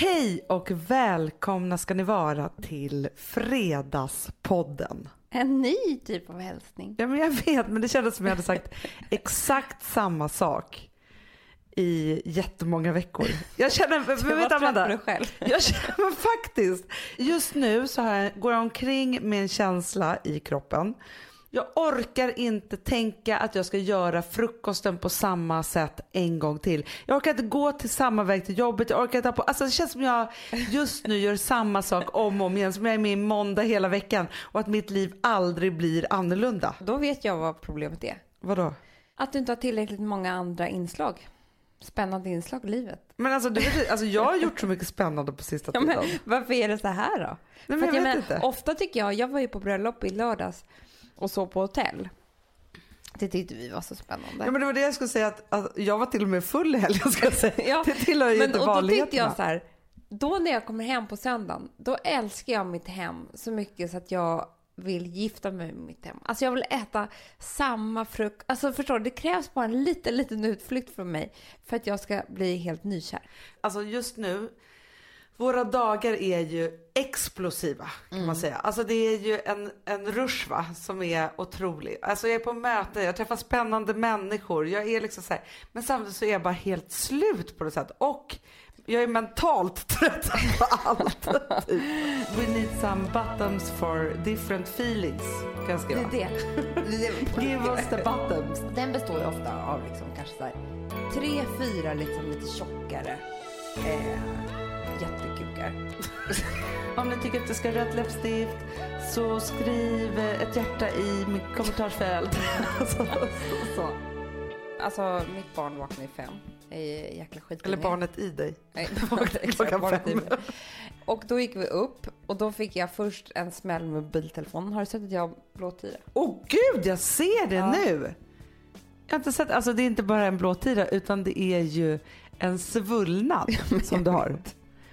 Hej och välkomna ska ni vara till Fredagspodden. En ny typ av hälsning. Ja, men jag vet, men det kändes som jag hade sagt exakt samma sak i jättemånga veckor. Jag känner, men vet Amanda, Du själv. jag känner faktiskt, just nu så här, går jag omkring med en känsla i kroppen. Jag orkar inte tänka att jag ska göra frukosten på samma sätt en gång till. Jag orkar inte gå till samma väg till jobbet. Jag orkar inte på, alltså det känns som jag just nu gör samma sak om och om igen. Som jag är med i måndag hela veckan. Och att mitt liv aldrig blir annorlunda. Då vet jag vad problemet är. Vadå? Att du inte har tillräckligt många andra inslag. Spännande inslag i livet. Men alltså, du vet, alltså jag har gjort så mycket spännande på sista Ja, tiden. men, varför är det så här då? Nej, men jag att vet menar, inte. Ofta tycker jag, jag var ju på bröllop i lördags och så på hotell. Det tyckte vi var så spännande. Ja, men det var det jag skulle säga att, att jag var till och med full i helgen ska jag säga. Ja, det tillhör ju Men, inte och då tyckte jag så här, då när jag kommer hem på söndagen, då älskar jag mitt hem så mycket så att jag vill gifta mig med mitt hem. Alltså jag vill äta samma frukt. Alltså förstår du, det krävs bara en liten, liten utflykt från mig för att jag ska bli helt nykär. Alltså just nu, våra dagar är ju explosiva kan Mm. man säga. Alltså det är ju en, en rush va, som är otrolig. Alltså jag är på möten, jag träffar spännande människor. Jag är liksom så här, men samtidigt så är jag bara helt slut på något sätt. Och jag är mentalt trött på allt. typ. We need some bottoms for different feelings. Kan jag Det är skriva. det. Give us the bottoms. Den består ju ofta av liksom kanske så här, tre, fyra liksom lite tjockare eh, jättekukar. Om ni tycker att det ska ha rött läppstift så skriv ett hjärta i mitt kommentarsfält. så, så. Alltså mitt barn vaknade i fem. Jag är jäkla skit. Eller barnet i dig. Nej, klockan barnet i fem. mig. Och då gick vi upp och då fick jag först en smäll med mobiltelefonen. Har du sett att jag har blåtira? Åh gud, jag ser det Ja. nu! Jag har inte sett, alltså det är inte bara en blåtira utan det är ju en svullnad som du har.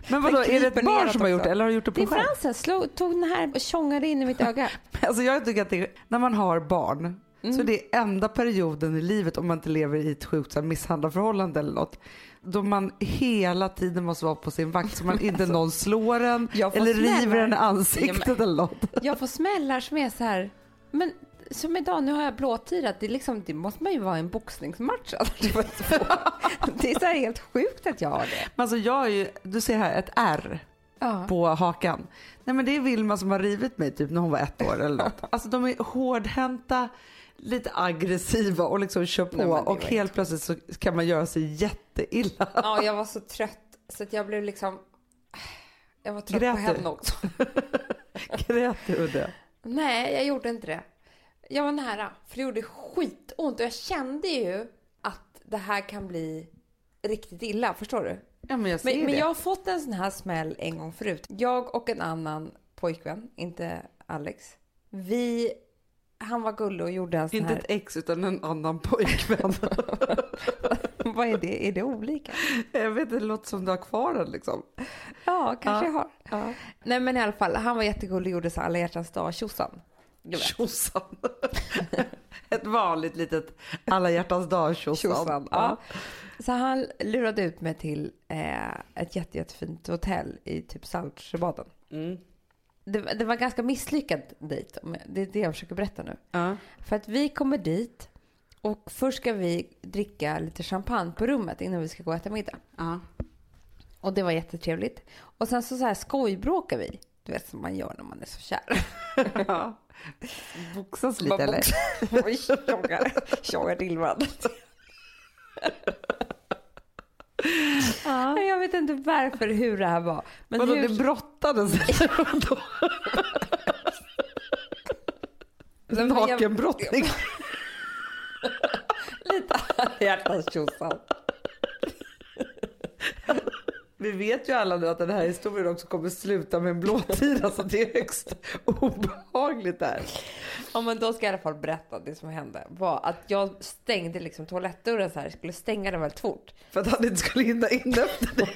Men vadå, är det ett barn som har gjort det eller har du gjort det på Det är själv? Fransen slog, tog den här och tjongade in i mitt öga. Alltså jag tycker att det, när man har barn så är det enda perioden i livet om man inte lever i ett sjukt så här misshandlarförhållande eller något. Då man hela tiden måste vara på sin vakt så man inte någon slår en eller smällar. river en i ansiktet Ja, men- eller något. Jag får smällar som är så här, men som idag, nu har jag blåtirat. Det, liksom, det måste man ju vara i en boxningsmatch. Alltså, det. Det är så helt sjukt att jag har det. Men alltså jag är ju, du ser här ett R Ja. på hakan. Nej men det är Vilma som har rivit mig typ när hon var ett år eller något. Alltså de är hårdhänta, lite aggressiva och liksom kör på Nej, det och helt plötsligt så kan man göra sig jätteilla. Ja, jag var så trött så att jag blev liksom... Jag var trött Grät på henne också. Grät du Udde? Nej, jag gjorde inte det. Jag var nära, för det gjorde skitont och jag kände ju att det här kan bli riktigt illa, förstår du? Ja men jag ser Men, men det. jag har fått en sån här smäll en gång förut. Jag och en annan pojkvän, inte Alex, vi... Han var gullig och gjorde en sån Inte här... ett ex utan en annan pojkvän. Vad är det? Är det olika? jag vet inte, det låter som du har kvar den liksom. Ja, kanske Ja. jag har. Ja. Nej men i alla fall, han var jättegullig och gjorde så alla hjärtans dag tjosan. Tjosan. ett vanligt litet alla hjärtans dag tjosan. Ja. Så han lurade ut mig till eh, ett jätte, jättefint hotell i typ Saltsjöbaden. Mm. Det, det var ganska misslyckad dejt. Det är det jag försöker berätta nu. Ja. För att vi kommer dit och först ska vi dricka lite champagne på rummet innan vi ska gå och äta middag. Ja. Och det var jättetrevligt. Och sen så, så här skojbråkar vi. Du vet som man gör när man är så kär. ja. Boxas lite eller? Oj, tjongar. Tjongar till varandra. Men Jag vet inte varför, hur det här var. Men Vadå, hur... det brottades Nakenbrottning. Lite hjärtans tjosan. Vi vet ju alla nu att den här historien också kommer sluta med en blåtira så det är högst obehagligt där. Ja, men då ska jag i alla fall berätta det som hände. Var att jag stängde liksom toalettdörren så här. Skulle stänga den väldigt fort. För att han inte skulle hinna in efter dig.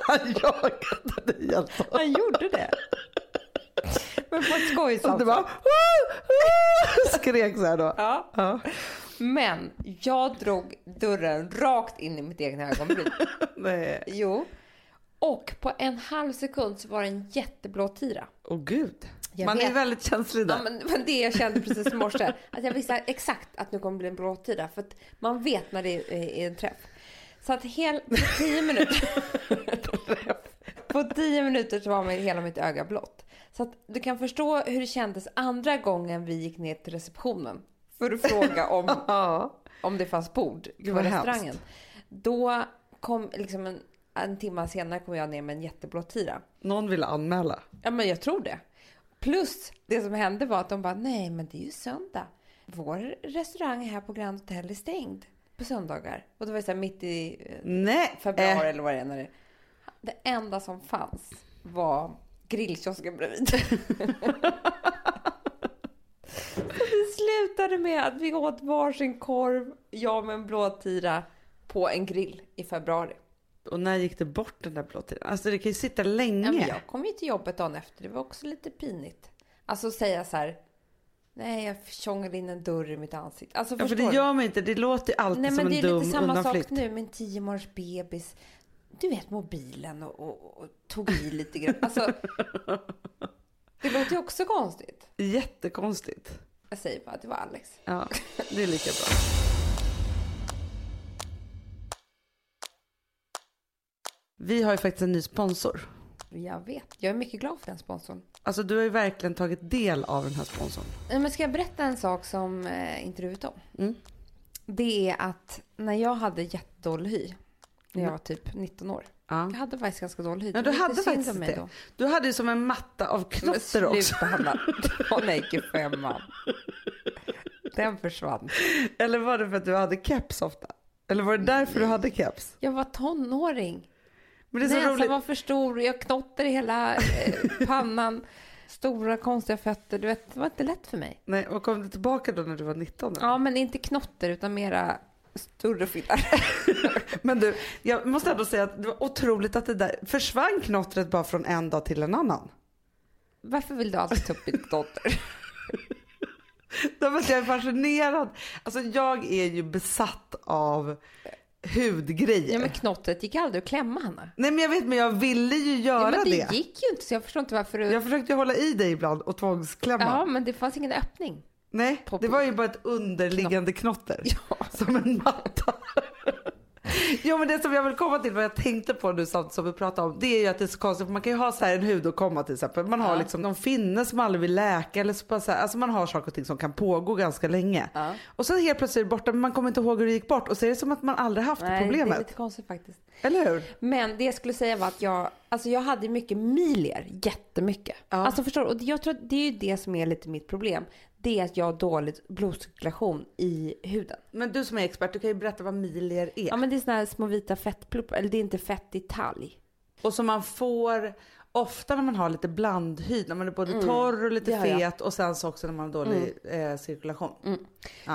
Han jagade dig alltså. Han gjorde det. Men på ett skojsamt du bara sätt. "Ah, ah", skrek så här då. Ja. Ja. Men jag drog dörren rakt in i mitt egna ögonbryn. Nej. Jo. Och på en halv sekund så var det en jätteblå tira. Åh gud. Jag Man är vet. väldigt känslig där. Ja, men det var det jag kände precis i morse. Att jag visste exakt att nu kommer bli en blå tira. För att man vet när det är, är en träff. Så att hel, på tio minuter... på tio minuter så var hela mitt öga blått. Så att du kan förstå hur det kändes andra gången vi gick ner till receptionen. För att fråga om, om det fanns bord Gud, på restaurangen. hemskt. Då kom liksom en, en timme senare kom jag ner med en jätteblå tira. Någon vill anmäla. Ja, men jag tror det. Plus, det som hände var att de bara, nej men det är ju söndag. Vår restaurang här på Grand Hotel är stängd på söndagar. Och det var så här mitt i eh, Nej. februari Eh, eller vad det är. När det... det enda som fanns var grillkiosken bredvid. Slutade med att vi åt varsin korv, jag med en blåtira, på en grill i februari. och när gick det bort den där blåtiden? Alltså det kan ju sitta länge. Men jag kom ju till jobbet dagen efter. Det var också lite pinigt. Alltså säga så här. Nej, jag tjongade in en dörr i mitt ansikte. Alltså Ja, för det gör man inte. Det låter alltid Nej, som men en det är dum lite samma undanflykt. sak nu med en tio månaders bebis. Du vet mobilen och, och, och tog i lite grann. Alltså, det låter ju också konstigt. Jättekonstigt. Jag säger bara att det var Alex. Ja, det är lika bra. Vi har ju faktiskt en ny sponsor. Jag vet. Jag är mycket glad för den sponsorn. Alltså du har ju verkligen tagit del av den här sponsorn. Men ska jag berätta en sak som eh, inte du vet om? Mm. Det är att när jag hade jättedålig hy, när jag var typ 19 år. Ja. Jag hade faktiskt ganska dålig hy. Ja, du hade faktiskt det. då. Du hade som en matta av knotter också. sluta Hanna. Hon gick i femman. Den försvann. Eller var det för att du hade keps ofta? Eller var det därför du hade keps? Jag var tonåring. Men Näsan var för stor, jag knotter i hela eh, pannan. Stora konstiga fötter. Du vet, det var inte lätt för mig. Nej, och kom du tillbaka då när du var 19? eller? Ja, men inte knotter utan mera större fillar. Men du, jag måste ändå säga att det var otroligt att det där försvann knottret bara från en dag till en annan. Varför vill du alltid ta upp mitt knotter? Jag är fascinerad. Alltså jag är ju besatt av hudgrejer. Ja, men knottret gick aldrig att klämma, Hanna. Nej men jag vet men jag ville ju göra Ja, men det, det. gick ju inte så jag förstår inte varför du... Jag försökte ju hålla i dig ibland och tvångsklämma. Ja, men det fanns ingen öppning. Nej, det var ju bara ett underliggande knotter. Ja. Som en matta. Jo men det som jag vill komma till, vad jag tänkte på nu samtidigt som vi pratade om, det är ju att det är så konstigt för man kan ju ha så här en hudåkomma till exempel. Man har Ja. liksom någon finne som aldrig vill läka eller så så här, alltså man har saker och ting som kan pågå ganska länge. Ja. Och så helt plötsligt är det borta men man kommer inte ihåg hur det gick bort och så är det som att man aldrig haft det Nej, det problemet. är lite konstigt faktiskt. Eller hur? Men det jag skulle säga var att jag, alltså jag hade mycket milier, jättemycket. Ja. Alltså förstår du? Och jag tror att det är ju det som är lite mitt problem. Det är att jag har dålig blodcirkulation i huden. Men du som är expert, du kan ju berätta vad milier är. Ja men det är såna här små vita fettpluppar, eller det är inte fett i talg. Och som man får ofta när man har lite blandhud, när man är både torr och lite Mm. fet och sen så också när man har dålig eh, cirkulation.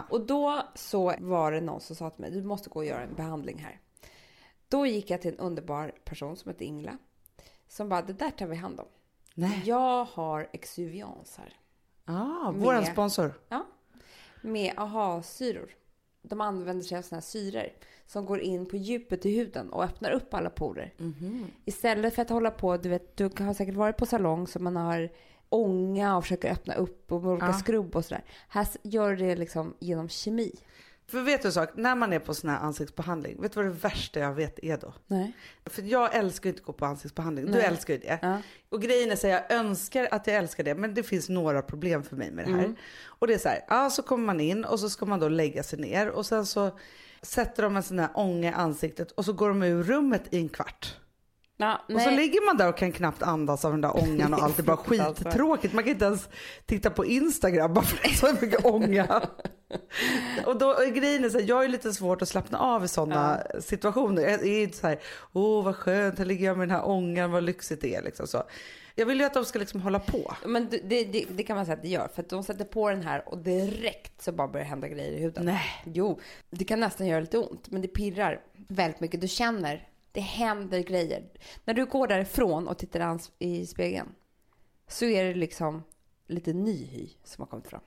Och då så var det någon som sa till mig, du måste gå och göra en behandling här. Då gick jag till en underbar person som heter Ingla. Som bara, det där tar vi hand om. Nej. Jag har exuvians här. Ah, våran sponsor. Ja. Med AHA-syror. De använder sig av såna här syror som går in på djupet i huden och öppnar upp alla porer. Istället för att hålla på, du vet, du har säkert varit på salong som man har ånga och försöker öppna upp och olika Ja. skrubb och sådär. Här gör det liksom genom kemi. För vet du en sak, när man är på sån här ansiktsbehandling, vet du vad det värsta jag vet är då? Nej. För jag älskar ju inte att gå på ansiktsbehandling, du Nej. älskar ju det. Ja. Och grejen är så här, jag önskar att jag älskar det, men det finns några problem för mig med det här. Mm. Och det är så här, ja så kommer man in och så ska man då lägga sig ner och sen så sätter de en sån här ånga i ansiktet och så går de ur rummet i en kvart. Ja, Och så ligger man där och kan knappt andas av den där ångan och allt är bara skittråkigt. Man kan inte ens titta på Instagram bara för att det är så mycket ånga. och då är grejen är så här, jag är lite svårt att slappna av i sådana situationer. Jag är inte så här, åh vad skönt, här ligger jag med den här ångan, vad lyxigt det är liksom så. Jag vill ju att de ska liksom hålla på. Men det, det, det, kan man säga att det gör. För att de sätter på den här och direkt så bara börjar hända grejer i huden. Nej. Jo, det kan nästan göra lite ont. Men det pirrar väldigt mycket. Du känner, det händer grejer. När du går därifrån och tittar i spegeln så är det liksom lite ny hy som har kommit fram.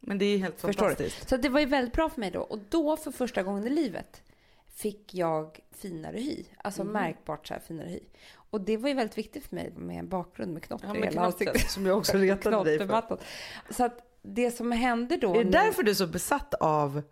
Men det är ju helt fantastiskt. Så det var ju väldigt bra för mig då. Och då för första gången i livet fick jag finare hy. Alltså Mm. märkbart så här finare hy. Och det var ju väldigt viktigt för mig med en bakgrund med knotter Ja, i med hela ansiktet. som jag också retade dig för. Så att det som hände då... Är det nu- därför du är så besatt av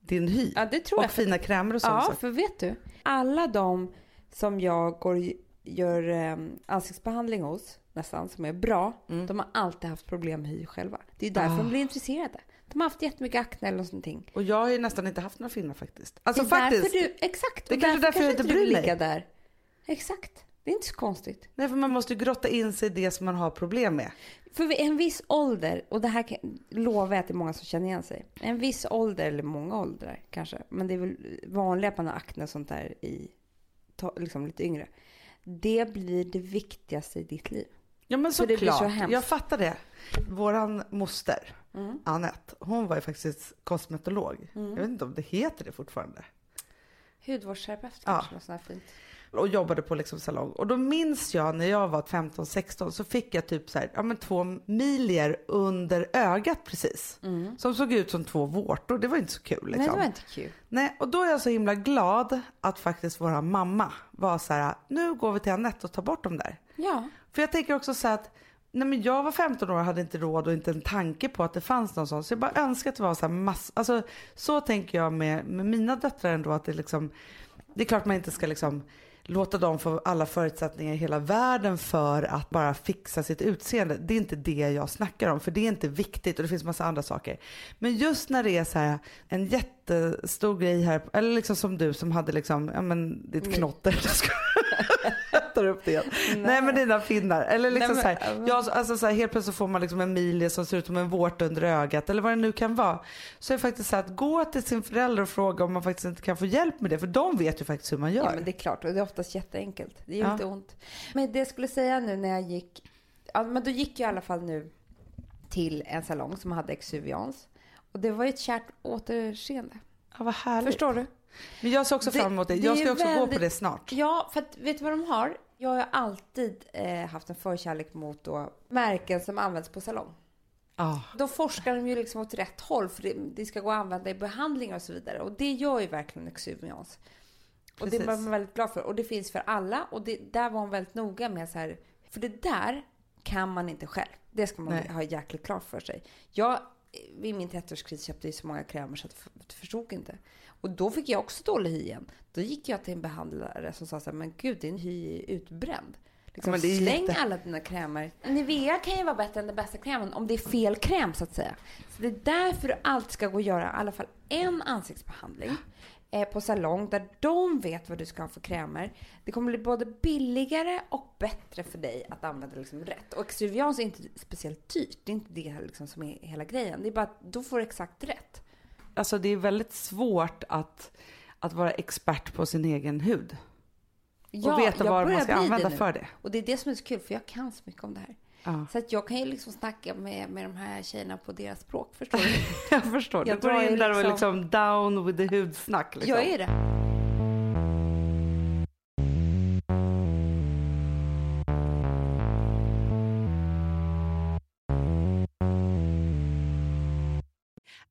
din hy? Ja, det tror och jag. fina krämer och sånt? Ja, saker? för vet du? Alla de som jag går gör eh, ansiktsbehandling hos, nästan, som är bra, Mm. de har alltid haft problem med hy själva. Det är därför Ah. de blir intresserade. De har haft jättemycket akne eller. Det Och jag har ju nästan inte haft några finnar faktiskt. Alltså är faktiskt. därför du, exakt. Det är kanske därför jag kanske inte bryr mig. där. Exakt. Det är inte så konstigt. Nej, för man måste ju grotta in sig i det som man har problem med. För vid en viss ålder, och det här kan, lovar jag att det är många som känner igen sig. En viss ålder, eller många åldrar kanske, men det är väl vanligt att man har akne och sånt där i to- liksom lite yngre. Det blir det viktigaste i ditt liv. Ja men så såklart, hemskt. jag fattar det. Våran moster, Mm. Anette, hon var ju faktiskt kosmetolog. Jag vet inte om det heter det fortfarande. Hudvårdsterapeut Ja. kanske, något sånt här fint. Och jobbade på liksom salong. Och då minns jag när jag var 15-16 så fick jag typ så här, ja men två milier under ögat precis. Som såg ut som två vårtor. Det var inte så kul liksom. Nej, det var inte kul. Nej, och då är jag så himla glad att faktiskt våra mamma var så här, nu går vi till Anette och tar bort dem där. Ja. För jag tänker också så att Nej men jag var 15 år och hade inte råd och inte en tanke på att det fanns någon sån. Så jag bara önskar att det var så här mass... Alltså så tänker jag med, med mina döttrar ändå att det liksom... Det är klart man inte ska liksom låta dem få alla förutsättningar i hela världen för att bara fixa sitt utseende. Det är inte det jag snackar om för det är inte viktigt och det finns massa andra saker. Men just när det är så här en jättestor grej här, eller liksom som du som hade liksom, ja men ditt knotter. Jag Jag tar upp det igen. Nej. men dina finnar. Eller liksom Nej, men- så här, ja, alltså så här, helt plötsligt får man liksom en milie som ser ut som en vårta under ögat eller vad det nu kan vara. Så är det faktiskt så här att gå till sin förälder och fråga om man faktiskt inte kan få hjälp med det för de vet ju faktiskt hur man gör. Ja, men det är klart. Och det är oftast jätteenkelt. Det gör Ja. inte ont. Men det jag skulle säga nu när jag gick... Ja, men då gick jag i alla fall nu till en salong som hade exuvians. Och det var ju ett kärt återseende. Ja, vad härligt. Förstår du? Men jag ser också fram emot det. det Jag ska också gå på väldigt- det snart. Ja, för att, vet du vad de har? Jag har alltid eh, haft en förkärlek mot då, märken som används på salong. Ja. Då forskar de ju liksom åt rätt håll för det, det ska gå att använda i behandlingar och så vidare. Och det gör ju verkligen Exuvians. Och det var man väldigt glad för. Och det finns för alla. Och det, där var hon väldigt noga med så här. För det där kan man inte själv. Det ska man Nej. ha jäkligt klart för sig. Jag vid min 30-årskris köpte ju så många krämer så att jag förstod inte. Och då fick jag också dålig hy igen. Då gick jag till en behandlare som sa så här, men gud din hy är utbränd. Liksom, men det är släng jätte- alla dina krämer. Nivea kan ju vara bättre än den bästa krämen om det är fel kräm så att säga. Så det är därför du alltid ska gå och göra i alla fall en ansiktsbehandling eh, på salong där de vet vad du ska ha för krämer. Det kommer bli både billigare och bättre för dig att använda liksom rätt. Och Exuvians är inte speciellt dyrt. Det är inte det liksom som är hela grejen. Det är bara att då får du exakt rätt. Alltså det är väldigt svårt att, att vara expert på sin egen hud. och veta vad man ska använda nu. för det. Och det är det som är så kul för jag kan så mycket om det här. Ja. Så att jag kan ju liksom snacka med, med de här tjejerna på deras språk, förstår du? Jag förstår. Jag du går in där och liksom- liksom down with the hudsnack. Liksom. Jag är det.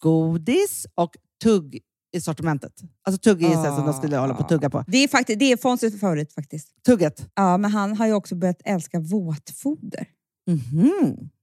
godis och tugg i sortimentet. Alltså tugg är ah. som de skulle hålla på att tugga på. Det är, faktiskt, det är Fonzies favorit faktiskt. Tugget. Ja, men han har ju också börjat älska våtfoder. Mhm.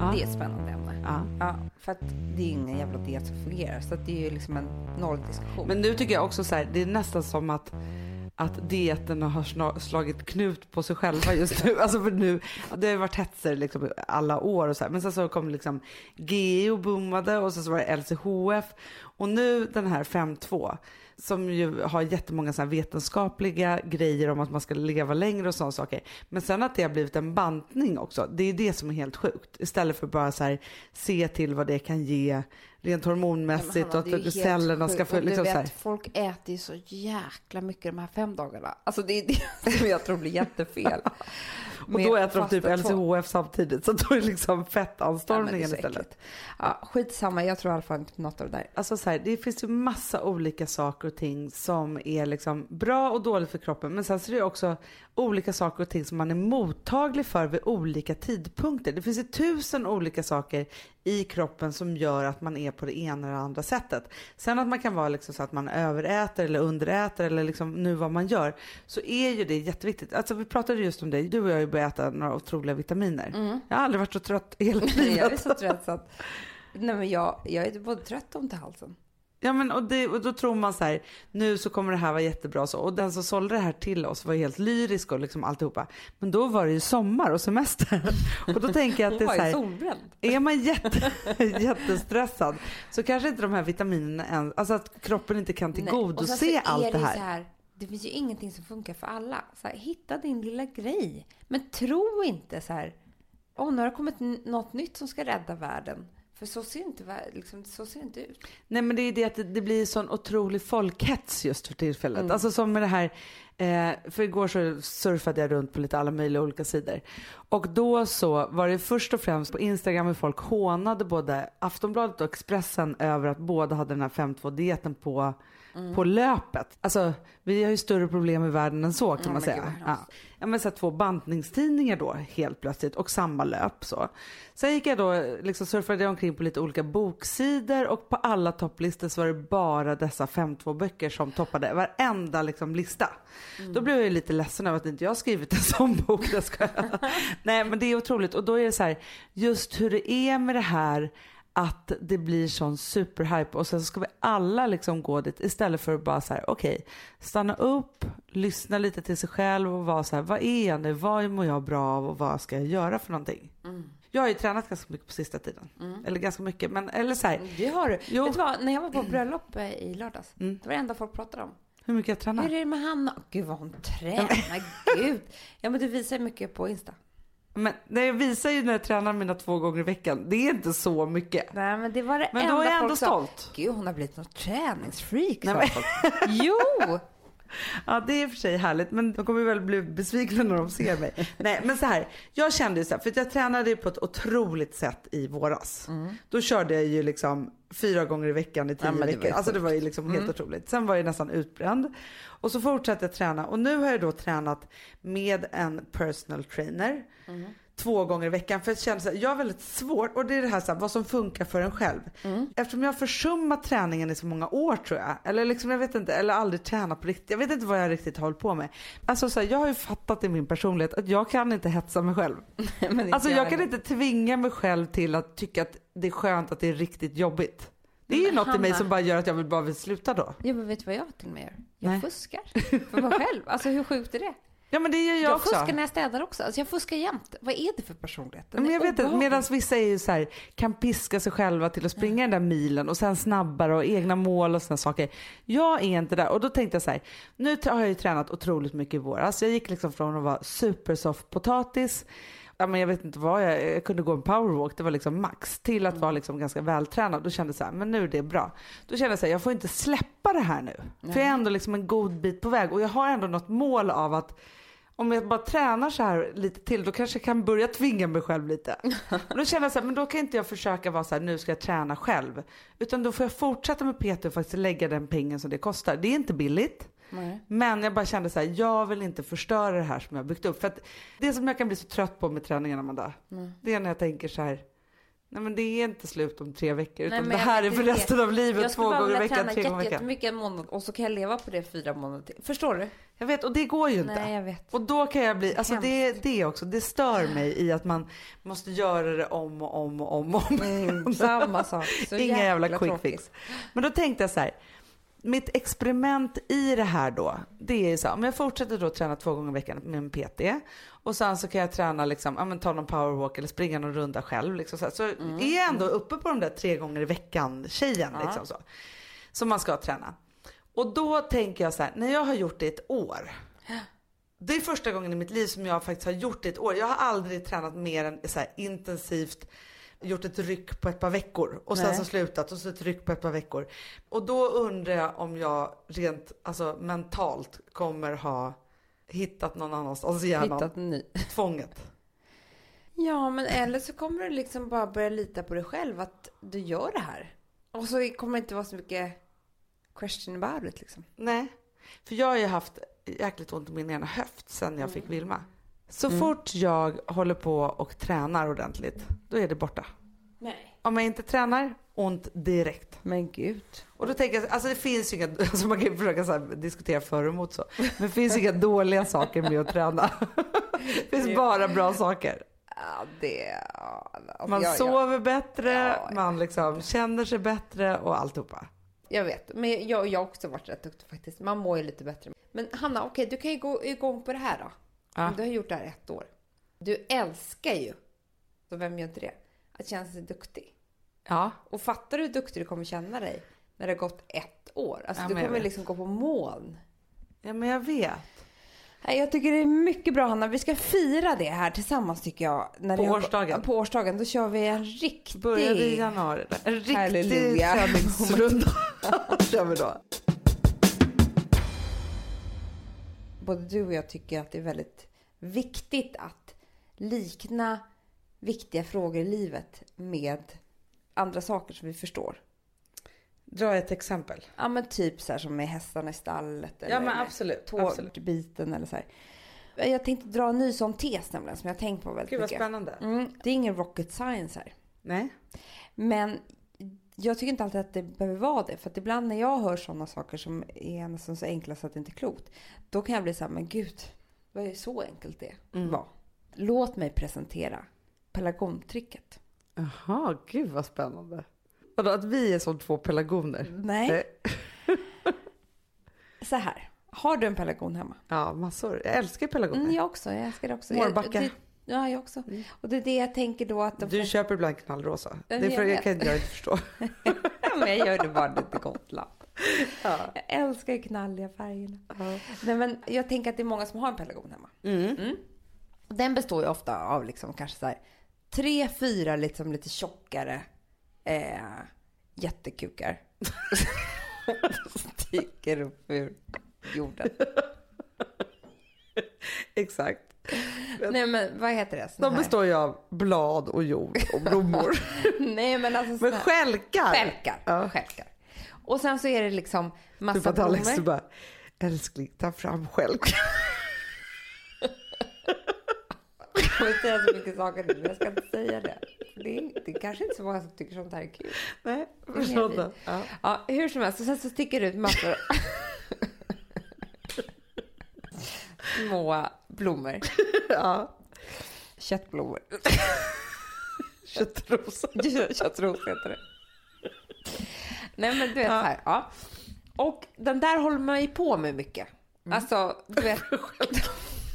Ja. det är ett spännande ämne. Ja. Ja, för att det är ju ingen jävla diet som fungerar. Så att det är ju liksom en nolldiskussion. Men nu tycker jag också så här, det är nästan som att att dieterna har slagit knut på sig själva just nu. Alltså för nu, det har ju varit hetser liksom alla år och så här. Men sen så kom liksom GEO boomade och sen så var det LCHF och nu den här 5.2 som ju har jättemånga så vetenskapliga grejer om att man ska leva längre och sådana saker. Men sen att det har blivit en bantning också, det är det som är helt sjukt. Istället för bara så här se till vad det kan ge rent hormonmässigt och att cellerna ska få liksom du vet, folk äter ju så jäkla mycket de här fem dagarna. Alltså det är det som jag tror blir jättefel. Och då äter de typ LCHF samtidigt så då är det liksom Ja, det är fettanstormningen så istället. Ja, skitsamma, jag tror i alla fall inte på något av det där. Alltså så här, det finns ju massa olika saker och ting som är liksom bra och dåligt för kroppen. Men sen så är det också olika saker och ting som man är mottaglig för vid olika tidpunkter. Det finns ju tusen olika saker i kroppen som gör att man är på det ena eller andra sättet. Sen att man kan vara liksom så att man överäter eller underäter eller liksom nu vad man gör så är ju det jätteviktigt. Alltså vi pratade just om det, du och jag har ju börjat äta några otroliga vitaminer. Jag har aldrig varit så trött hela Mm. jag är livet. så trött så att... Nej men jag, jag är både trött och ont i halsen. Ja men och, det, och då tror man så här, nu så kommer det här vara jättebra så. Och den som sålde det här till oss var helt lyrisk och liksom alltihopa. Men då var det ju sommar och semester. Och då tänker jag att det är så här, är man jätte, jättestressad så kanske inte de här vitaminerna än, alltså att kroppen inte kan tillgodose allt det här. Här. Det finns ju ingenting som funkar för alla. Så här, hitta din lilla grej. Men tro inte så här, åh nu har det kommit något nytt som ska rädda världen. För så ser inte, liksom, så ser inte ut. Nej men det är det att det, det blir sån otrolig folkhets just för tillfället. Mm. Alltså som med det här, eh, för igår så surfade jag runt på lite alla möjliga olika sidor. Och då så var det först och främst på Instagram hur folk hånade både Aftonbladet och Expressen över att båda hade den här 5.2 dieten på, Mm. på löpet. Alltså vi har ju större problem i världen än så kan Ja, man säga. Ja. Ja, men så två bantningstidningar då helt plötsligt och samma löp så. Sen gick jag då, liksom surfade jag omkring på lite olika boksidor och på alla topplistor så var det bara dessa 5.2 böcker som toppade varenda liksom lista. Då blev jag lite ledsen över att inte jag skrivit en sån bok. Jag ska... Nej men det är otroligt och då är det så här, just hur det är med det här att det blir sån superhype och sen så ska vi alla liksom gå dit istället för att bara så här, okej, stanna upp, lyssna lite till sig själv och vara så här, vad är jag nu, vad mår jag bra av och vad ska jag göra för någonting? Jag har ju tränat ganska mycket på sista tiden. Eller ganska mycket, men eller så här, Det har du. Jo. Vet du vad, när jag var på bröllop eh, i lördags, Mm. det var det enda folk pratade om. hur mycket jag tränar. Hur är det med Hanna? Gud vad hon tränar, gud. Ja men du visar mycket på Insta. Men det jag visar ju när jag tränar mina två gånger i veckan. Det är inte så mycket. Nej men det var det Men enda då är jag ändå sa. stolt. Gud hon har blivit något träningsfreak Nej, sa men-. Jo! Ja det är i och för sig härligt men de kommer väl bli besvikna när de ser mig. Nej men så här, jag kände ju så här, för jag tränade ju på ett otroligt sätt i våras. Då körde jag ju liksom fyra gånger i veckan i tio Ja, veckor. Alltså det var ju liksom helt otroligt. Sen var jag nästan utbränd. Och så fortsatte jag träna och nu har jag då tränat med en personal trainer. Två gånger i veckan för jag känner så här, jag har väldigt svårt och det är det här, så här vad som funkar för en själv. Eftersom jag har försummat träningen i så många år tror jag. Eller liksom jag vet inte, eller aldrig tränat på riktigt. Jag vet inte vad jag riktigt har hållit på med. Alltså så här, jag har ju fattat i min personlighet att jag kan inte hetsa mig själv. Alltså jag kan inte tvinga mig själv till att tycka att det är skönt att det är riktigt jobbigt. Det är ju något i mig Hanna- som bara gör att jag vill bara vill sluta då. Ja men vet du vad jag till och med gör? Jag Nej. fuskar. För mig själv. Alltså hur sjukt är det? Ja men det gör jag, Jag, också. fuskar när jag städar också. Alltså jag fuskar jämt. Vad är det för personlighet? Den Men jag vet inte, medan vissa är ju så här, kan piska sig själva till att springa den där milen och sen snabbare och egna mål och sådana saker. Jag är inte där och då tänkte jag så här, nu har jag ju tränat otroligt mycket i våras. Jag gick liksom från att vara supersoft potatis, ja, men jag vet inte vad jag, jag kunde gå en powerwalk, det var liksom max, till att vara liksom ganska vältränad. Då kände jag så här, men nu är det bra. Då kände jag så här, jag får inte släppa det här nu. För jag är ändå liksom en god bit på väg och jag har ändå något mål av att om jag bara tränar så här lite till då kanske jag kan börja tvinga mig själv lite. Och då känner jag så här, men då kan inte jag försöka vara så här, nu ska jag träna själv. Utan då får jag fortsätta med PT och faktiskt lägga den pengen som det kostar. Det är inte billigt. Nej. Men jag bara kände så här, jag vill inte förstöra det här som jag har byggt upp. För att det som jag kan bli så trött på med träningen Amanda, det är när jag tänker så här, nej men det är inte slut om tre veckor. Utan men det jag här är för det. resten av Jag livet, skulle två bara gånger i veckan, tre gånger i veckan. jättemycket en månad och så kan jag leva på det fyra månader till. Förstår du? Jag vet, och det går ju inte. Nej, jag vet. Och då kan jag bli, alltså det, det också, det stör mig i att man måste göra det om och om och om. Och om. Mm, samma sak. Så Inga jävla quick tråkigt. fix. Men då tänkte jag så här, mitt experiment i det här då, det är så här, om jag fortsätter då träna två gånger i veckan med en PT och sen så kan jag träna liksom, ja men ta någon powerwalk eller springa någon runda själv liksom så, så är jag ändå uppe på de där tre gånger i veckan tjejen Ja. liksom så. Som man ska träna. Och då tänker jag så här, när jag har gjort det ett år. Det är första gången i mitt liv som jag faktiskt har gjort det ett år. Jag har aldrig tränat mer än så intensivt gjort ett ryck på ett par veckor och sen Nej. så slutat och så ett ryck på ett par veckor. Och då undrar jag om jag rent alltså mentalt kommer ha hittat någon annanstans i hjärnan. Hittat ny. Tvånget. Ja, men eller så kommer du liksom bara börja lita på dig själv att du gör det här. Och så kommer det inte vara så mycket question about it liksom. Nej, för jag har ju haft jäkligt ont i min ena höft sen jag fick Vilma. Så Mm. fort jag håller på och tränar ordentligt, då är det borta. Nej. Om jag inte tränar, ont direkt. Men gud. Och då tänker jag, alltså det finns ju inga, alltså man kan ju försöka så diskutera för och emot så. Men det finns inga dåliga saker med att träna. Det finns bara bra saker. Ja, det... Alltså, Man jag, jag, sover bättre, Ja, man liksom känner sig bättre och alltihopa. jag vet, men jag, jag har också varit rätt duktig faktiskt. Man mår ju lite bättre. Men Hanna, okej, du kan ju gå igång på det här då. Ja. Du har gjort det här ett år. Du älskar ju, så vem gör inte det, att känna sig duktig. Ja, Och fattar du hur duktig du kommer känna dig när det har gått ett år? Alltså Ja, du kommer liksom gå på moln. ja men jag vet. Jag tycker det är mycket bra Hanna. Vi ska fira det här tillsammans tycker jag. När På har- årsdagen. På årsdagen. Då kör vi en riktig... Började i januari. En riktig träningsrunda. kör vi då. Både du och jag tycker att det är väldigt viktigt att likna viktiga frågor i livet med andra saker som vi förstår. Dra ett exempel. Ja men typ så här som med hästarna i stallet. Eller Ja men absolut. Tårbiten eller så här. Jag tänkte dra en ny sån tes nämligen som jag har tänkt på väldigt Gud vad mycket. spännande. Mm, det är ingen rocket science här. Nej. Men jag tycker inte alltid att det behöver vara det. För att ibland när jag hör sådana saker som är nästan så enkla så att det inte är klokt. Då kan jag bli så här, men gud, vad är så enkelt det var? Låt mig presentera pelargontricket. Jaha, gud vad spännande. Vadå, att vi är som två pelargoner? Nej. Så här, har du en pelargon hemma? Ja, massor. Jag älskar pelargoner. Mm, jag också, jag älskar det också. Mårbacka. Ja, jag också. Och det är det jag tänker då att... Du får- köper ibland knallrosa. Det är för, jag kan jag inte förstå. Ja, men jag gör det bara lite Gotland. Jag älskar ju knalliga färgerna. Nej, men jag tänker att det är många som har en pelargon hemma. Mm. Den består ju ofta av liksom kanske så här, tre, fyra liksom lite tjockare eh, jättekukar. Sticker upp ur jorden. Exakt. Nej men vad heter det? Sån De består ju av blad och jord och blommor. Nej men alltså Men stjälkar! Stjälkar. Ja. stjälkar. Och sen så är det liksom massa Typ att Alex du blommor. bara, älskling ta fram stjälkar. Jag kommer säga så mycket saker nu, men jag ska inte säga det. Det är, det är kanske inte så många som tycker sånt här är kul. Nej, förstått. Ja. Ja, hur som helst, och sen så sticker det ut massor små blommor. ja. Köttblommor. Köttrosa. Köttros heter det. Nej men du vet så här, ja. Och den där håller man ju på med mycket. Alltså, du vet.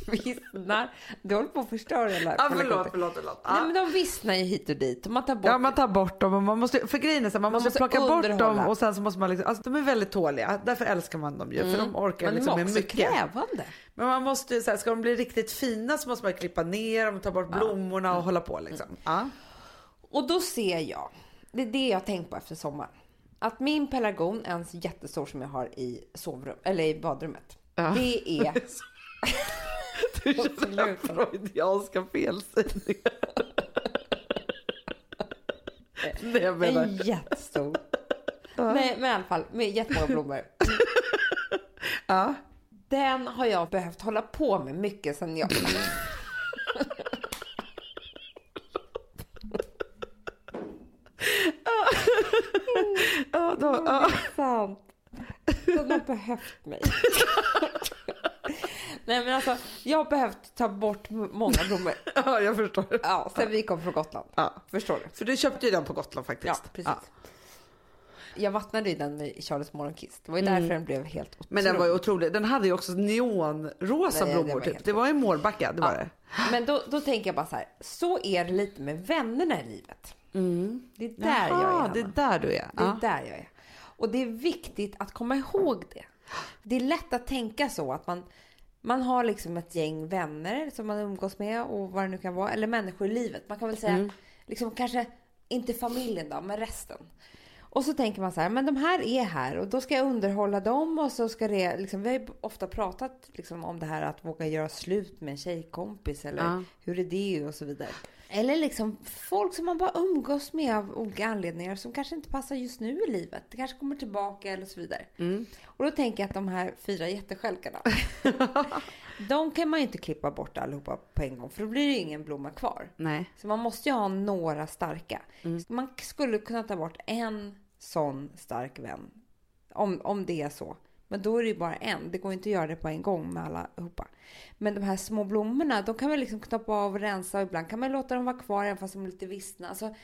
Vissnar. Du håller på att förstöra hela Ja, förlåt, förlåt, förlåt. Nej, Ja. men de vissnar ju hit och dit. Och man tar bort Ja, man tar bort dem och man måste, för grejen är så här, man, måste, måste plocka bort underhålla. dem och sen så måste man liksom, alltså de är väldigt tåliga, därför älskar man dem ju, för de orkar Men liksom är med mycket. krävande. Men man måste ju så här, ska de bli riktigt fina så måste man klippa ner dem, ta bort blommorna och hålla på liksom. Ja. Och då ser jag, det är det jag har tänkt på efter sommaren. Att min pelargon, en jättestor som jag har i sovrum, eller i badrummet. Ja. Det är... Du känner freudianska felsägningar. Nej, jag menar. En jättestor. Nej, men i alla fall med jättemånga blommor. Ja. Den har jag behövt hålla på med mycket sen jag... Ja, då, ja. Sant. Den har behövt mig. Nej men alltså, jag har behövt ta bort många blommor. ja, jag förstår. Ja, sen vi kom från Gotland. Ja. Förstår du? För du köpte ju den på Gotland faktiskt. Ja, precis. Jag vattnade ju den med Charles morgonkvist. Det var ju därför den blev helt otrolig. Men den var ju otrolig. Den hade ju också neonrosa Nej, det blommor var typ. Det var ju Mårbacka, det var det. Men då, då tänker jag bara så här, så är det lite med vännerna i livet. Det är där jag är, Jaha, Hanna. det är där du är. Det är Ja. där jag är. Och det är viktigt att komma ihåg det. Det är lätt att tänka så att man, man har liksom ett gäng vänner som man umgås med och vad det nu kan vara. Eller människor i livet. Man kan väl säga, liksom kanske inte familjen då, men resten. Och så tänker man så här, men de här är här och då ska jag underhålla dem och så ska det, liksom, vi har ju ofta pratat liksom, om det här att våga göra slut med en tjejkompis eller Ja. hur är det och så vidare. Eller liksom folk som man bara umgås med av olika anledningar som kanske inte passar just nu i livet. Det kanske kommer tillbaka eller så vidare. Och då tänker jag att de här fyra jättestjälkarna, de kan man ju inte klippa bort allihopa på en gång för då blir det ju ingen blomma kvar. Nej. Så man måste ju ha några starka. Man skulle kunna ta bort en sån stark vän. Om, om det är så. Men då är det ju bara en. Det går inte att göra det på en gång med allihopa. Men de här små blommorna, de kan man liksom knoppa av och rensa. Och ibland kan man låta dem vara kvar även fast de är lite vissna. Alltså,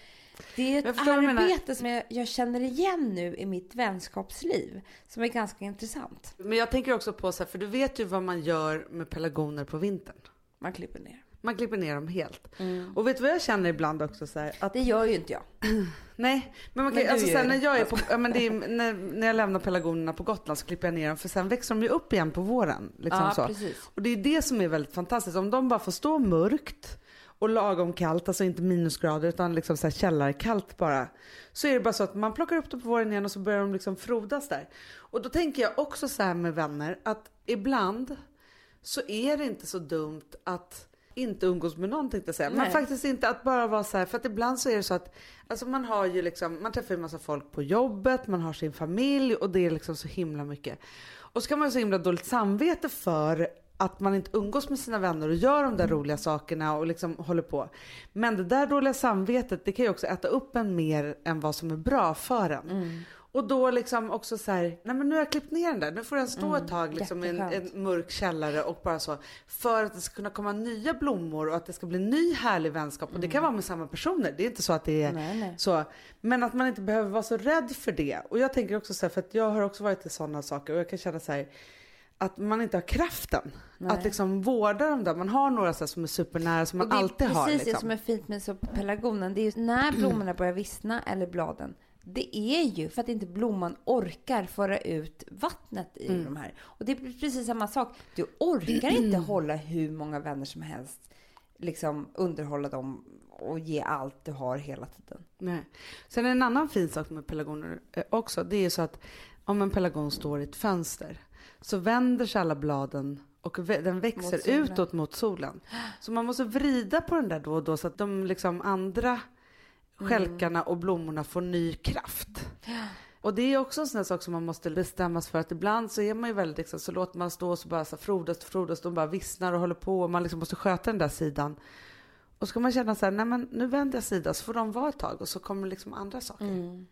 det är ett arbete som jag, jag känner igen nu i mitt vänskapsliv. Som är ganska intressant. Men jag tänker också på så här, för du vet ju vad man gör med pelargoner på vintern. Man klipper ner. Man klipper ner dem helt. Och vet du vad jag känner ibland också så här, att Det gör ju inte jag. Nej, men man kan, Men alltså, sen när jag är på, ja, men det är, när, när jag lämnar pelargonerna på Gotland så klipper jag ner dem för sen växer de ju upp igen på våren. Liksom Ja, så. precis. Och det är det som är väldigt fantastiskt. Om de bara får stå mörkt och lagom kallt, alltså inte minusgrader utan liksom så här källarkallt bara. Så är det bara så att man plockar upp dem på våren igen och så börjar de liksom frodas där. Och då tänker jag också så här med vänner att ibland så är det inte så dumt att inte umgås med någon tänkte jag säga. Men Nej. faktiskt inte att bara vara så här, för att ibland så är det så att alltså man har ju liksom, man träffar ju massa folk på jobbet, man har sin familj och det är liksom så himla mycket. Och så kan man ha så himla dåligt samvete för att man inte umgås med sina vänner och gör de där roliga sakerna och liksom håller på. Men det där dåliga samvetet det kan ju också äta upp en mer än vad som är bra för en. Och då liksom också så här, nej men nu har jag klippt ner den där, nu får den stå ett tag liksom i en, en mörk källare och bara så. För att det ska kunna komma nya blommor och att det ska bli ny härlig vänskap. Och det kan vara med samma personer, det är inte så att det är Nej, nej. så. Men att man inte behöver vara så rädd för det. Och jag tänker också så här, för att jag har också varit i sådana saker och jag kan känna så här att man inte har kraften att liksom vårda dem där. Man har några så som är supernära som man Och det är alltid har. precis det Liksom. som är fint med pelargonen. Det är när blommorna börjar vissna eller bladen. Det är ju för att inte blomman orkar föra ut vattnet i Mm. de här. Och det är precis samma sak. Du orkar inte hålla hur många vänner som helst. Liksom underhålla dem och ge allt du har hela tiden. Nej. Sen en annan fin sak med pelargoner eh, också. Det är så att om en pelargon står i ett fönster så vänder sig alla bladen och den växer Mot utåt mot solen. Så man måste vrida på den där då och då så att de liksom andra stjälkarna och blommorna får ny kraft. Och det är också en sån här sak som man måste bestämma sig för att ibland så är man ju väldigt liksom, så låter man stå och så bara så frodas och frodas, de bara vissnar och håller på och man liksom måste sköta den där sidan. Och så ska man känna så här, nej men nu vänder jag sida så får de vara ett tag och så kommer liksom andra saker.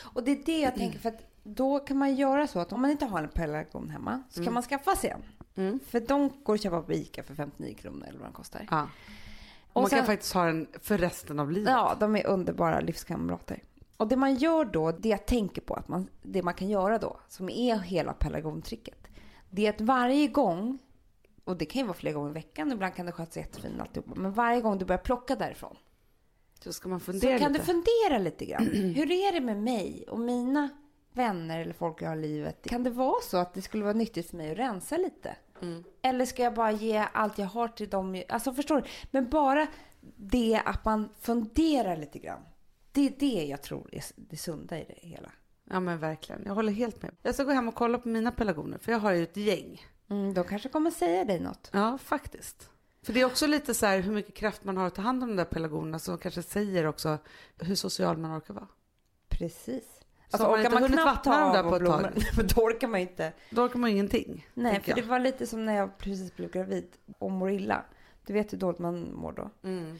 Och det är det jag tänker för att då kan man göra så att om man inte har en pelargon hemma så kan man skaffa sig en. Mm. För de går att köpa på Ica för 59 kronor eller vad de kostar. Ja. Och man kan sen- faktiskt ha den för resten av livet. Ja, de är underbara livskamrater. Och det man gör då, det jag tänker på, att man, det man kan göra då, som är hela pelargontricket, det är att varje gång, och det kan ju vara flera gånger i veckan, ibland kan det skötas jättefint alltihopa, men varje gång du börjar plocka därifrån, Så ska man så fundera kan lite. du fundera lite grann. Hur är det med mig och mina vänner eller folk jag har i livet? Kan det vara så att det skulle vara nyttigt för mig att rensa lite? Mm. Eller ska jag bara ge allt jag har till dem? Alltså förstår du? Men bara det att man funderar lite grann. Det är det jag tror är det sunda i det hela. Ja men verkligen, jag håller helt med. Jag ska gå hem och kolla på mina pelargoner för jag har ju ett gäng. Mm, de kanske kommer säga dig något. Ja, faktiskt. För det är också lite så här hur mycket kraft man har att ta hand om de där pelargonerna som kanske säger också hur social man orkar vara. Precis. Så Alltså man orkar man hunnit knappt vattna dem ta där av på ett tag? blommor, men då orkar man inte. Då orkar man ingenting. Nej, för jag. det var lite som när jag precis blev gravid och mår illa. Du vet hur dåligt man mår då. Mm.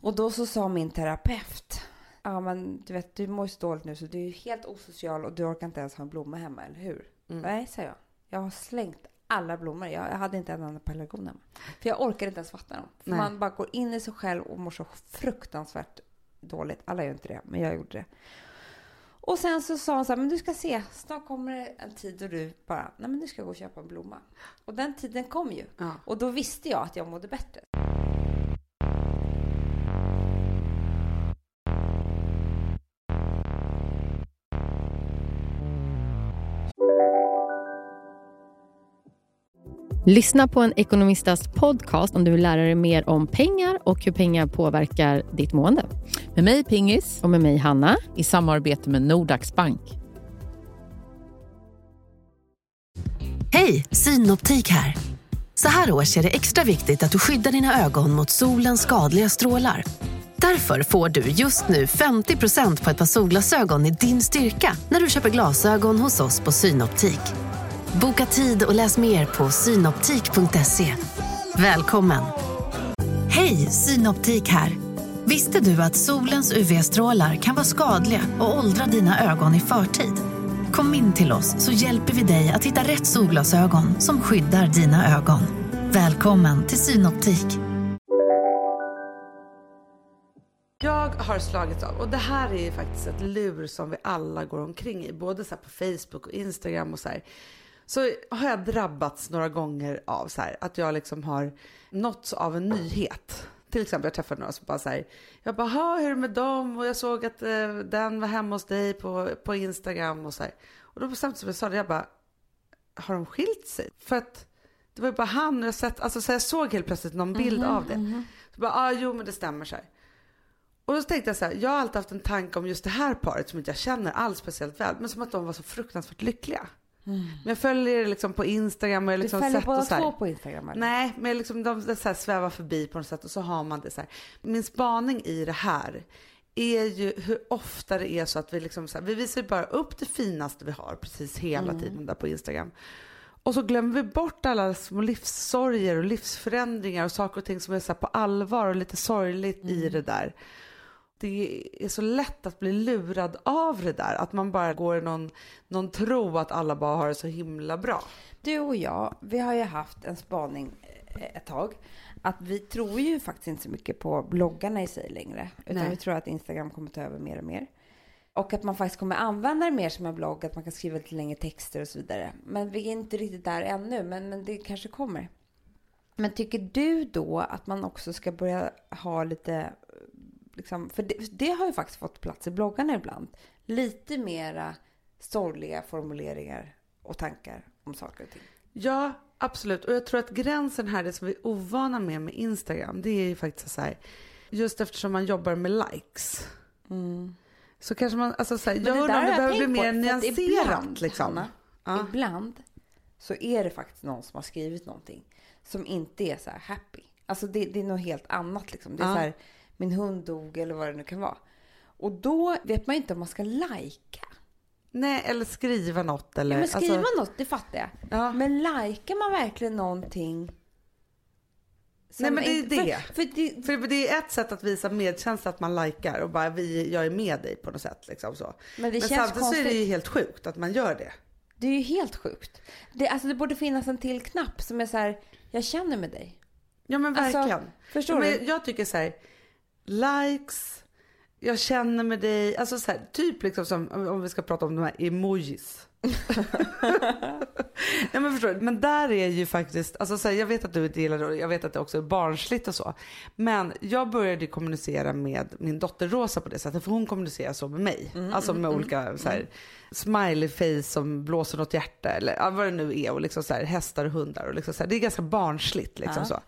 Och då så sa min terapeut, ja men du vet du mår ju så dåligt nu så du är helt osocial och du orkar inte ens ha en blomma hemma, eller hur? Mm. Nej, sa jag. Jag har slängt alla blommor. Jag, jag hade inte en enda pelargon hemma. För jag orkade inte ens vattna dem. För Nej. man bara går in i sig själv och mår så fruktansvärt dåligt. Alla gör inte det, men jag gjorde det. Och sen så sa hon så här, men du ska se, snart kommer det en tid då du bara, nej men nu ska jag gå och köpa en blomma. Och den tiden kom ju. Ja. Och då visste jag att jag mådde bättre. Lyssna på en ekonomistas podcast om du vill lära dig mer om pengar och hur pengar påverkar ditt mående. Med mig Pingis Och med mig Hanna. i samarbete med Nordax Bank. Hej, Synoptik här. Så här års är det extra viktigt att du skyddar dina ögon mot solens skadliga strålar. Därför får du just nu 50% på ett par solglasögon i din styrka när du köper glasögon hos oss på Synoptik. Boka tid och läs mer på synoptik.se. Välkommen! Hej, Synoptik här. Visste du att solens UV-strålar kan vara skadliga och åldra dina ögon i förtid? Kom in till oss så hjälper vi dig att hitta rätt solglasögon som skyddar dina ögon. Välkommen till Synoptik. Jag har slagits av, och det här är ju faktiskt ett lur som vi alla går omkring i, både så här på Facebook och Instagram och så här. Så har jag drabbats några gånger av så här, att jag liksom har nåtts av en nyhet. Till exempel jag träffade några som bara så här, jag bara, "Ha, hur är det med dem? Och jag såg att eh, den var hemma hos dig på, på Instagram och så här. Och då bestämde som jag sa det, jag bara, har de skilt sig? För att det var ju bara han och jag sett, alltså så jag såg helt plötsligt någon bild av det. Så bara, ah, jo men det stämmer så här. Och då tänkte jag så här, jag har alltid haft en tanke om just det här paret som inte jag känner alls speciellt väl, men som att de var så fruktansvärt lyckliga. Men jag följer det liksom på Instagram och jag Du liksom följer sett båda och så här, två på Instagram? Eller? Nej, men liksom de, de så svävar förbi på något sätt och så har man det så här. Min spaning i det här är ju hur ofta det är så att vi liksom så här, vi visar bara upp det finaste vi har precis hela tiden där på Instagram. Och så glömmer vi bort alla små livssorger och livsförändringar och saker och ting som är så på allvar och lite sorgligt i det där. Det är så lätt att bli lurad av det där. Att man bara går i någon, någon tro att alla bara har det så himla bra. Du och jag, vi har ju haft en spaning eh, ett tag. Att vi tror ju faktiskt inte så mycket på bloggarna i sig längre. Utan Nej. vi tror att Instagram kommer ta över mer och mer. Och att man faktiskt kommer använda det mer som en blogg, att man kan skriva lite längre texter och så vidare. Men vi är inte riktigt där ännu, men, men det kanske kommer. Men tycker du då att man också ska börja ha lite, liksom, för det, det har ju faktiskt fått plats i bloggarna ibland, lite mera sorgliga formuleringar och tankar om saker och ting. Ja, absolut. Och jag tror att gränsen här, det som vi är ovana med med Instagram, det är ju faktiskt så här, just eftersom man jobbar med likes. Så kanske man, alltså så här, jag undrar om det behöver bli mer nyanserat ibland, liksom. Hanna, Ja. Ibland så är det faktiskt någon som har skrivit någonting som inte är så här happy. Alltså det, det är något helt annat liksom. Det är Ja. så här, min hund dog eller vad det nu kan vara. Och då vet man inte om man ska lajka. Nej, eller skriva något eller... Ja, men skriva alltså, något, det fattar jag. Ja. Men lajkar man verkligen någonting? Nej, men det är det. För, för det För det är ett sätt att visa medkänsla att man likar och bara vi, jag är med dig på något sätt. Liksom så. Men det Men känns samtidigt så är det ju konstigt. helt sjukt att man gör det. Det är ju helt sjukt. Det, alltså det borde finnas en till knapp som är så här, jag känner med dig. Ja men Alltså, verkligen. förstår men du? Jag tycker så här, likes, jag känner med dig, alltså så här, typ liksom som om vi ska prata om de här emojis. ja, men förstår du? Men där är ju faktiskt, alltså så här, jag vet att du inte gillar det och jag vet att det också är barnsligt och så. Men jag började kommunicera med min dotter Rosa på det sättet för hon kommunicerar så med mig. alltså med olika så här, smiley face som blåser något hjärta eller ja, vad det nu är och liksom så här, hästar och hundar och liksom så här, det är ganska barnsligt liksom så.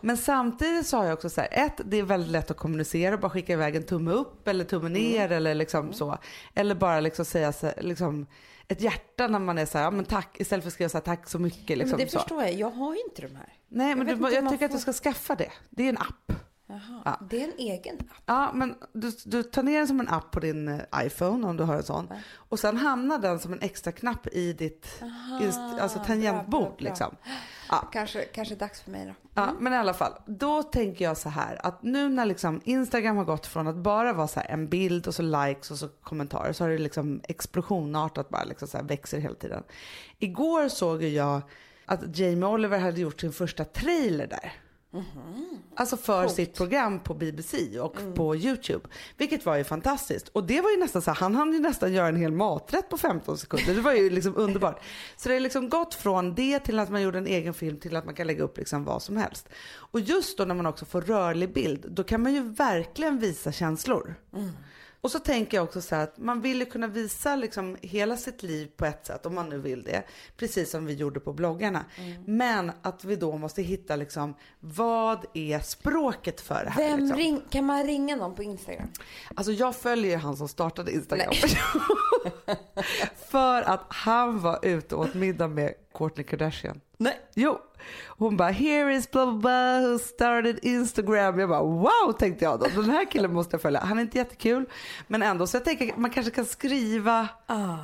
Men samtidigt så har jag också så här, ett, det är väldigt lätt att kommunicera och bara skicka iväg en tumme upp eller tumme ner eller liksom så. Eller bara liksom säga så, liksom ett hjärta när man är så här, ja men tack, istället för att skriva så här, tack så mycket liksom men det så. förstår jag, jag har ju inte de här. Nej men Jag du, jag tycker att får- du ska skaffa det. Det är en app. Jaha, Ja. det är en egen app. Ja, men du, du tar ner den som en app på din eh, iPhone om du har en sån. Och sen hamnar den som en extra knapp i ditt inst, alltså tangentbord. bra, bra. Liksom. Ja, Kanske, kanske dags för mig då. ja, men i alla fall, då tänker jag så här att nu när liksom Instagram har gått från att bara vara så en bild och så likes och så kommentarer så har det liksom explosionartat bara liksom så växer hela tiden. Igår såg jag att Jamie Oliver hade gjort sin första trailer där. Alltså för sitt program på BBC och på YouTube. Vilket var ju fantastiskt. Och det var ju nästan så här, han hann ju nästan göra en hel maträtt på 15 sekunder. Det var ju liksom underbart. Så det har liksom gått från det till att man gjorde en egen film till att man kan lägga upp liksom vad som helst. Och just då när man också får rörlig bild, då kan man ju verkligen visa känslor. Och så tänker jag också så här att man vill ju kunna visa liksom hela sitt liv på ett sätt om man nu vill det. Precis som vi gjorde på bloggarna. Men att vi då måste hitta liksom vad är språket för det här? Vem liksom? ring, kan man ringa någon på Instagram? Alltså jag följer han som startade Instagram. för att han var ute och åt middag med Kourtney Kardashian. Nej. Jo. Hon bara here is blah blah blah who started Instagram. Jag bara wow tänkte jag då. Den här killen måste jag följa. Han är inte jättekul men ändå. Så jag tänker man kanske kan skriva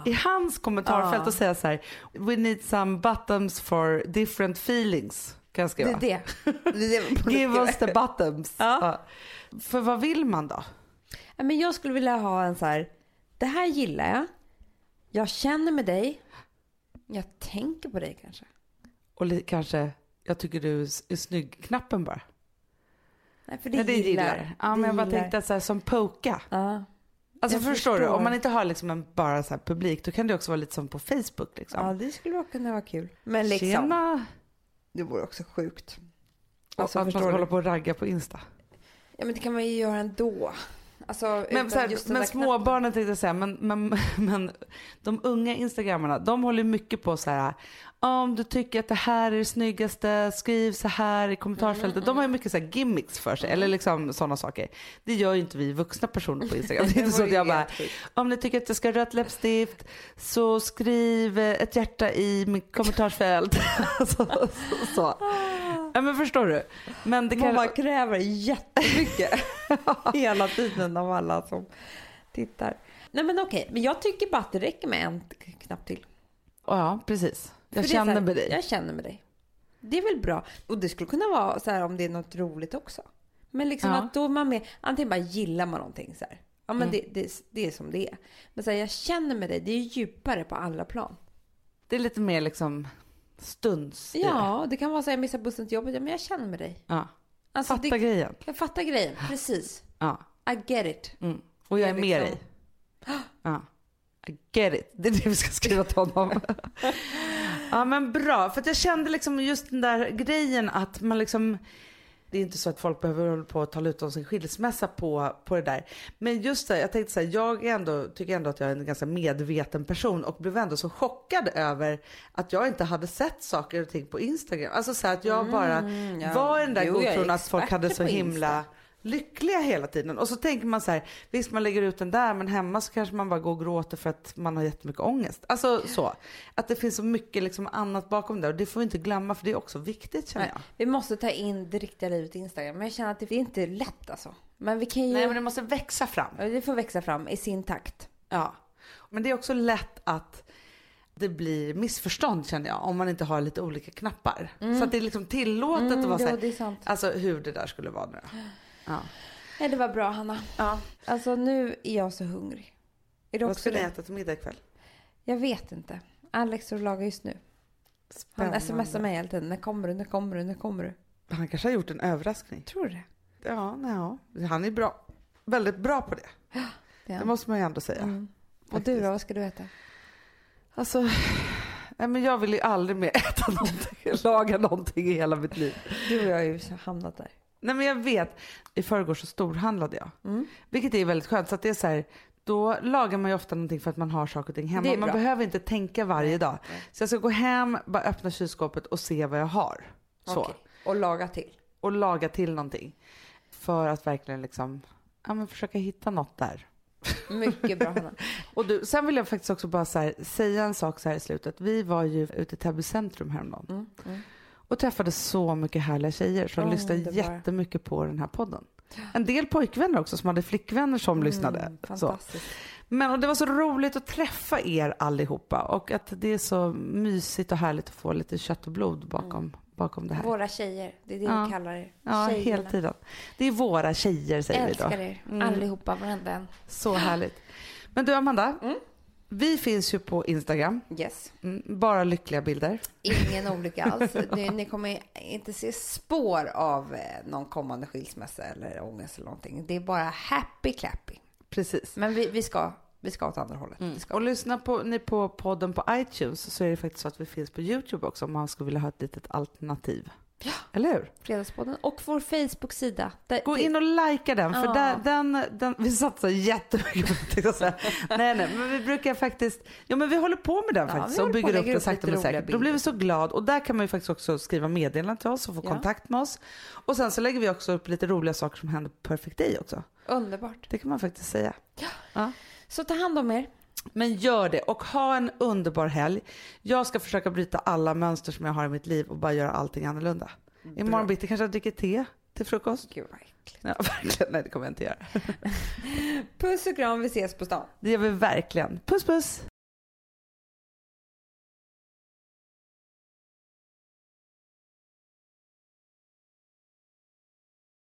i hans kommentarfält och säga så här. We need some buttons for different feelings. Kan jag Det skriva. är det. det, är det Give us the buttons. Ja. Ja. För vad vill man då? Men jag skulle vilja ha en så här, det här gillar jag. Jag känner med dig. Jag tänker på dig kanske. Och kanske, jag tycker du är snygg-knappen bara. Nej, för det, Ja, det gillar. Ja, Det men jag bara gillar. tänkte så här, som poka. Ja. Alltså Jag förstår, du? förstår. Om man inte har liksom en bara så här publik, då kan det också vara lite som på Facebook liksom. ja, det skulle kunna vara kul. Men liksom, Tjena! det vore också sjukt. Och Alltså, att man förstår ska du? hålla på och ragga på Insta. Ja, men det kan man ju göra ändå. Alltså, Men, så här, men småbarnen tänkte jag säga, men, men, men de unga instagrammarna, de håller mycket på så här, om du tycker att det här är det snyggaste, skriv så här i kommentarsfältet. De har ju mycket så här gimmicks för sig, eller liksom sådana saker. Det gör ju inte vi vuxna personer på Instagram. Det är inte så att jag bara, om ni tycker att jag ska ha rött läppstift så skriv eh, ett hjärta i mitt kommentarsfält. så, så, så. Ja men förstår du? Men det Man kan... bara kräver jättemycket hela tiden av alla som tittar. Nej men okej, men jag tycker bara att det räcker med en knapp till. Ja precis. Jag För känner här, med dig. Jag känner med dig. Det är väl bra. Och det skulle kunna vara så här om det är något roligt också. Men liksom Ja. att då är man med, antingen bara gillar man någonting så här. Ja men Mm. det, det, det är som det är. Men så här, jag känner med dig, det är djupare på alla plan. Det är lite mer liksom stunds i. Ja, det kan vara så här, jag missar bussen till jobbet. Ja, men jag känner med dig. ja. Alltså, Fatta det, grejen. jag fattar grejen, precis. Ja. I get it. Mm. Och jag är med liksom- dig. Ja. I get it. Det är det vi ska skriva till honom. ja men bra. För att jag kände liksom just den där grejen att man liksom det är inte så att folk behöver hålla på att tala ut om sin skilsmässa på, på det där. Men just det, jag tänkte så här, jag ändå, tycker ändå att jag är en ganska medveten person och blev ändå så chockad över att jag inte hade sett saker och ting på Instagram. Alltså så här att jag bara Mm, ja. var i den där godtron att folk hade så himla Insta. Lyckliga hela tiden. Och så tänker man så här, visst man lägger ut den där men hemma så kanske man bara går och gråter för att man har jättemycket ångest. Alltså så. Att det finns så mycket liksom annat bakom det och det får vi inte glömma för det är också viktigt känner Nej, jag. vi måste ta in det riktiga livet i Instagram. Men jag känner att det är inte lätt alltså. Men vi kan ju... Nej men det måste växa fram. Det får växa fram i sin takt. Ja. Men det är också lätt att det blir missförstånd känner jag om man inte har lite olika knappar. Så att det är liksom tillåtet att vara Mm, så jo, här, det är sant. alltså hur det där skulle vara nu då. Ja. Nej, det var bra Hanna. ja. Alltså nu är jag så hungrig. Är Vad ska ni det? äta till middag ikväll? Jag vet inte. Alex står och lagar just nu. Han Spännande. smsar mig hela tiden. När kommer du? När kommer du? När kommer du? Han kanske har gjort en överraskning. Tror du det? Ja, nej, ja. han är bra. Väldigt bra på det. Ja. Det måste man ju ändå säga. Mm. Och du då? Vad ska du äta? Alltså, nej, men jag vill ju aldrig mer äta någonting, laga någonting i hela mitt liv. Du och jag har ju hamnat där. Nej men jag vet, i förrgår så storhandlade jag. Mm. Vilket är väldigt skönt. Så att det är så här, då lagar man ju ofta någonting för att man har saker och ting hemma. Man behöver inte tänka varje dag. nej. Så jag ska gå hem, bara öppna kylskåpet och se vad jag har. Så. Okej. Och laga till. Och laga till någonting. För att verkligen liksom, ja men försöka hitta något där. Mycket bra Hanna. Och du, sen vill jag faktiskt också bara här, säga en sak så här i slutet. Vi var ju ute i Täby centrum häromdagen Mm. Mm. Och träffade så mycket härliga tjejer som lyssnade Underbara. jättemycket på den här podden. En del pojkvänner också som hade flickvänner som lyssnade. Mm, Så. fantastiskt. Men och det var så roligt att träffa er allihopa och att det är så mysigt och härligt att få lite kött och blod bakom, bakom det här. Våra tjejer. Det är det Ja. vi kallar er. Ja, Tjejerna. hela tiden. Det är våra tjejer säger vi Älskar då. er. Mm. Allihopa, varenda en. Så härligt. Men du Amanda, Mm. Vi finns ju på Instagram. Yes. Mm, bara lyckliga bilder. Ingen olycka alls. Ni, ni kommer inte se spår av eh, någon kommande skilsmässa eller ångest eller någonting. Det är bara happy clappy. Precis. Men vi, vi, ska, vi ska åt andra hållet. Ska. Och lyssna på, ni på podden på iTunes så är det faktiskt så att vi finns på YouTube också om man skulle vilja ha ett litet alternativ. Ja. Eller hur? Fredagspodden och vår Facebook-sida. Gå det- in och likea den för Ja. där, den, den, vi satsar jättemycket på det. säga. nej, nej, men vi brukar faktiskt, ja men vi håller på med den Ja, faktiskt och bygger upp upp sakta men säkert. Då blir vi så glad och där kan man ju faktiskt också skriva meddelanden till oss och få Ja. kontakt med oss. Och sen så lägger vi också upp lite roliga saker som händer på Perfect Day också. Underbart. Det kan man faktiskt säga. Ja. Så ta hand om er. Men gör det och ha en underbar helg. Jag ska försöka bryta alla mönster som jag har i mitt liv och bara göra allting annorlunda. Imorgon bitti kanske jag dricker te till frukost. Gud vad äckligt. Ja, verkligen. Nej, det kommer jag inte göra. Puss och kram, vi ses på stan. Det gör vi verkligen. Puss puss!